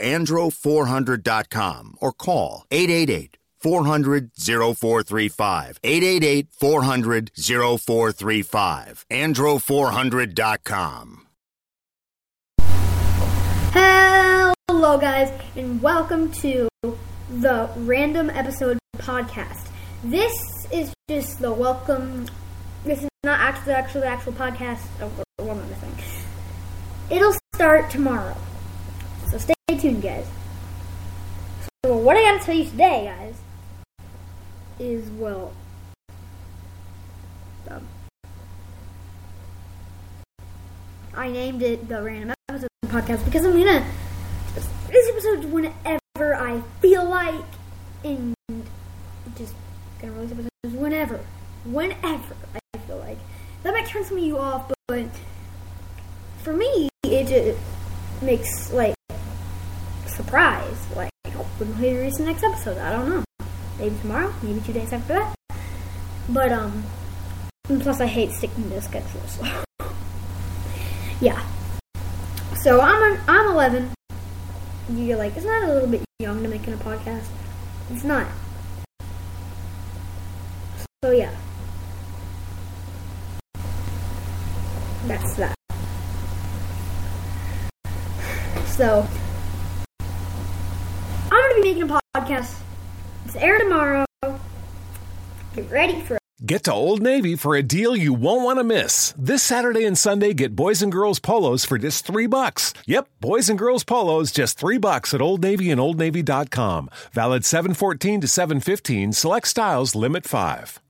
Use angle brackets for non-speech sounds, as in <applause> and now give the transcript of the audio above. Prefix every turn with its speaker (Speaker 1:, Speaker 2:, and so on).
Speaker 1: andro400.com or call 888 400 0435. 888 400 0435. Andro400.com.
Speaker 2: Hello, guys, and welcome to the Random Episode Podcast. This is just the welcome. This is not actually the actual podcast. Oh, what am I? It'll start tomorrow. So stay tuned, guys. So what I gotta tell you today, guys, is well, um, I named it the Random Episode Podcast because I'm gonna this episode whenever I feel like, and just gonna release episodes whenever, whenever I feel like. That might turn some of you off, but for me, it just makes like surprise. Like, will you release the next episode? I don't know. Maybe tomorrow, maybe two days after that. But, um, plus I hate sticking to schedules. <laughs> yeah. So I'm, an, I'm 11. You're like, isn't that a little bit young to making a podcast? It's not. So yeah. That's that. So, be making a podcast. It's air tomorrow. Get ready for it.
Speaker 3: Get to Old Navy for a deal you won't want to miss. This Saturday and Sunday, get boys and girls polos for just three bucks. Yep, boys and girls polos just three bucks at Old Navy and OldNavy.com. Valid 714 to 715. Select styles, limit five.